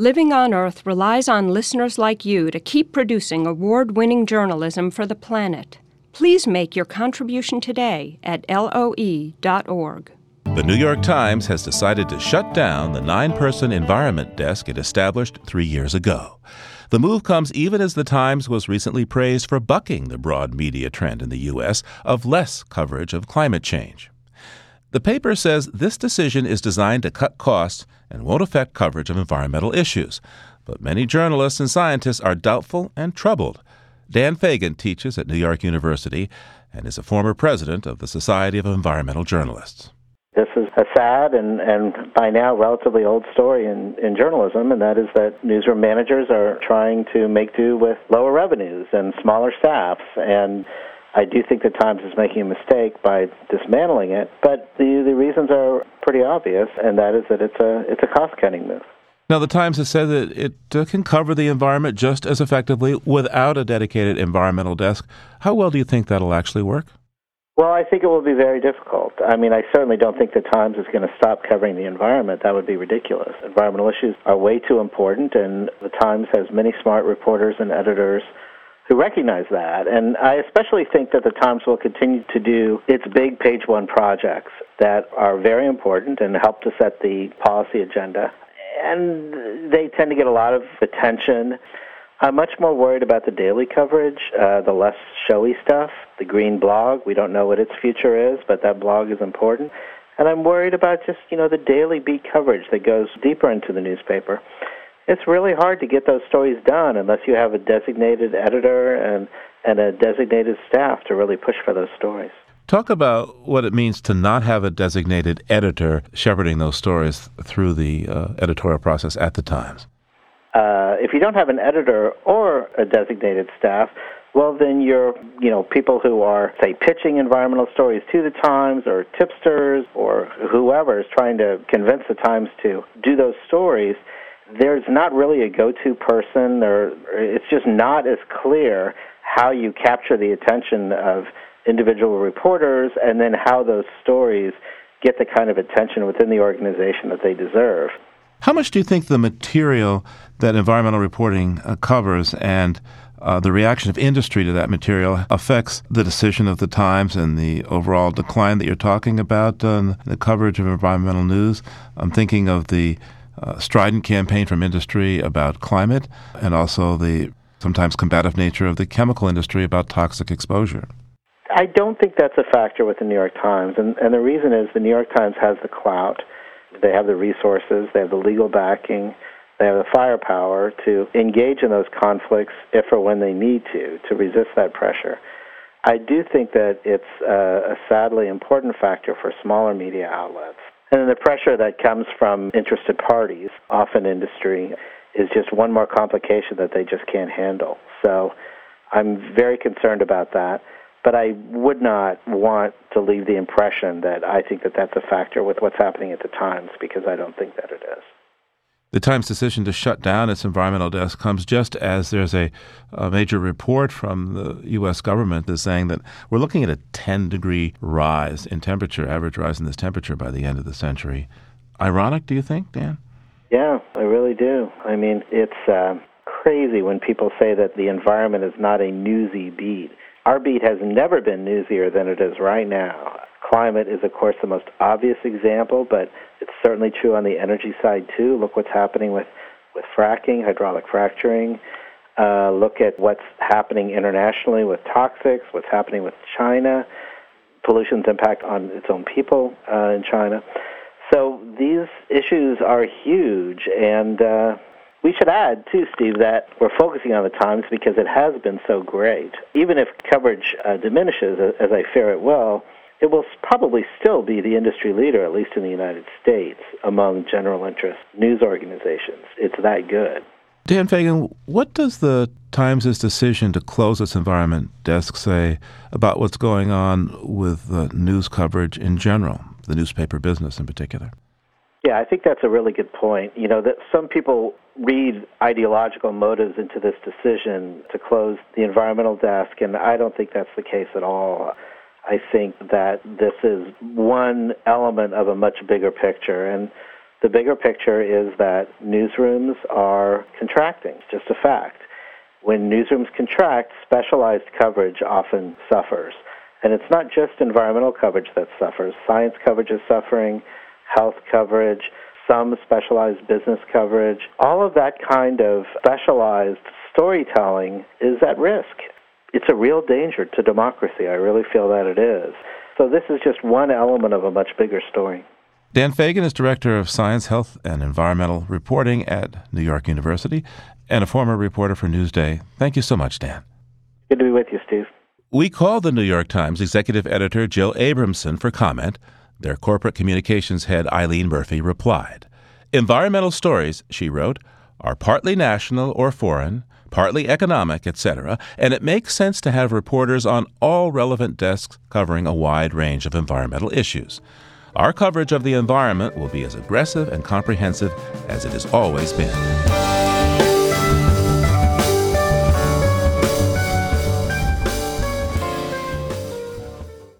Living on Earth relies on listeners like you to keep producing award winning journalism for the planet. Please make your contribution today at loe.org. The New York Times has decided to shut down the nine person environment desk it established three years ago. The move comes even as the Times was recently praised for bucking the broad media trend in the U.S. of less coverage of climate change. The paper says this decision is designed to cut costs and won't affect coverage of environmental issues. But many journalists and scientists are doubtful and troubled. Dan Fagin teaches at New York University and is a former president of the Society of Environmental Journalists. This is a sad and, and by now relatively old story in, in journalism, and that is that newsroom managers are trying to make do with lower revenues and smaller staffs. And I do think the Times is making a mistake by dismantling it, but the, the reasons are pretty obvious, and that is that it's a, it's a cost cutting move. Now, the Times has said that it uh, can cover the environment just as effectively without a dedicated environmental desk. How well do you think that'll actually work? Well, I think it will be very difficult. I mean, I certainly don't think the Times is going to stop covering the environment. That would be ridiculous. Environmental issues are way too important, and the Times has many smart reporters and editors who recognize that. And I especially think that the Times will continue to do its big page one projects that are very important and help to set the policy agenda. And they tend to get a lot of attention. I'm much more worried about the daily coverage, uh, the less showy stuff, the green blog. We don't know what its future is, but that blog is important. And I'm worried about just, you know, the daily beat coverage that goes deeper into the newspaper. It's really hard to get those stories done unless you have a designated editor and, and a designated staff to really push for those stories. Talk about what it means to not have a designated editor shepherding those stories through the uh, editorial process at the Times. Uh, if you don't have an editor or a designated staff, well, then you're, you know, people who are, say, pitching environmental stories to the Times or tipsters or whoever is trying to convince the Times to do those stories. There's not really a go-to person, or it's just not as clear how you capture the attention of individual reporters and then how those stories get the kind of attention within the organization that they deserve. How much do you think the material that environmental reporting uh, covers and uh, the reaction of industry to that material affects the decision of the Times and the overall decline that you're talking about on the coverage of environmental news. I'm thinking of the uh, strident campaign from industry about climate and also the sometimes combative nature of the chemical industry about toxic exposure. I don't think that's a factor with the New York Times, and, and the reason is the New York Times has the clout they have the resources, they have the legal backing, they have the firepower to engage in those conflicts if or when they need to, to resist that pressure. I do think that it's a, a sadly important factor for smaller media outlets. And then the pressure that comes from interested parties, often industry, is just one more complication that they just can't handle. So I'm very concerned about that but I would not want to leave the impression that I think that that's a factor with what's happening at the Times because I don't think that it is. The Times decision to shut down its environmental desk comes just as there's a, a, major report from the U.S. government that's saying that we're looking at a 10 degree rise in temperature, average rise in this temperature by the end of the century. Ironic, do you think, Dan? Yeah, I really do. I mean, it's uh, crazy when people say that the environment is not a newsy beat. Our beat has never been newsier than it is right now. Climate is, of course, the most obvious example, but it's certainly true on the energy side too. Look what's happening with, with fracking, hydraulic fracturing. Uh, look at what's happening internationally with toxics, what's happening with China, pollution's impact on its own people uh, in China. So these issues are huge, and uh, we should add, too, Steve, that we're focusing on the Times because it has been so great. Even if coverage uh, diminishes, as I fear it will, it will probably still be the industry leader, at least in the United States, among general interest news organizations. It's that good. Dan Fagin, what does the Times' decision to close its environment desk say about what's going on with the news coverage in general, the newspaper business in particular? Yeah, I think that's a really good point. You know, that some people read ideological motives into this decision to close the environmental desk, and I don't think that's the case at all. I think that this is one element of a much bigger picture. And The bigger picture is that newsrooms are contracting, just a fact. When newsrooms contract, specialized coverage often suffers. And it's not just environmental coverage that suffers. Science coverage is suffering, health coverage, some specialized business coverage. All of that kind of specialized storytelling is at risk. It's a real danger to democracy. I really feel that it is. So this is just one element of a much bigger story. Dan Fagin is Director of Science, Health, and Environmental Reporting at New York University and a former reporter for Newsday. Thank you so much, Dan. Good to be with you, Steve. We called the New York Times executive editor Jill Abramson for comment. Their corporate communications head Eileen Murphy replied. Environmental stories, she wrote, are partly national or foreign, partly economic, etc., and it makes sense to have reporters on all relevant desks covering a wide range of environmental issues. Our coverage of the environment will be as aggressive and comprehensive as it has always been.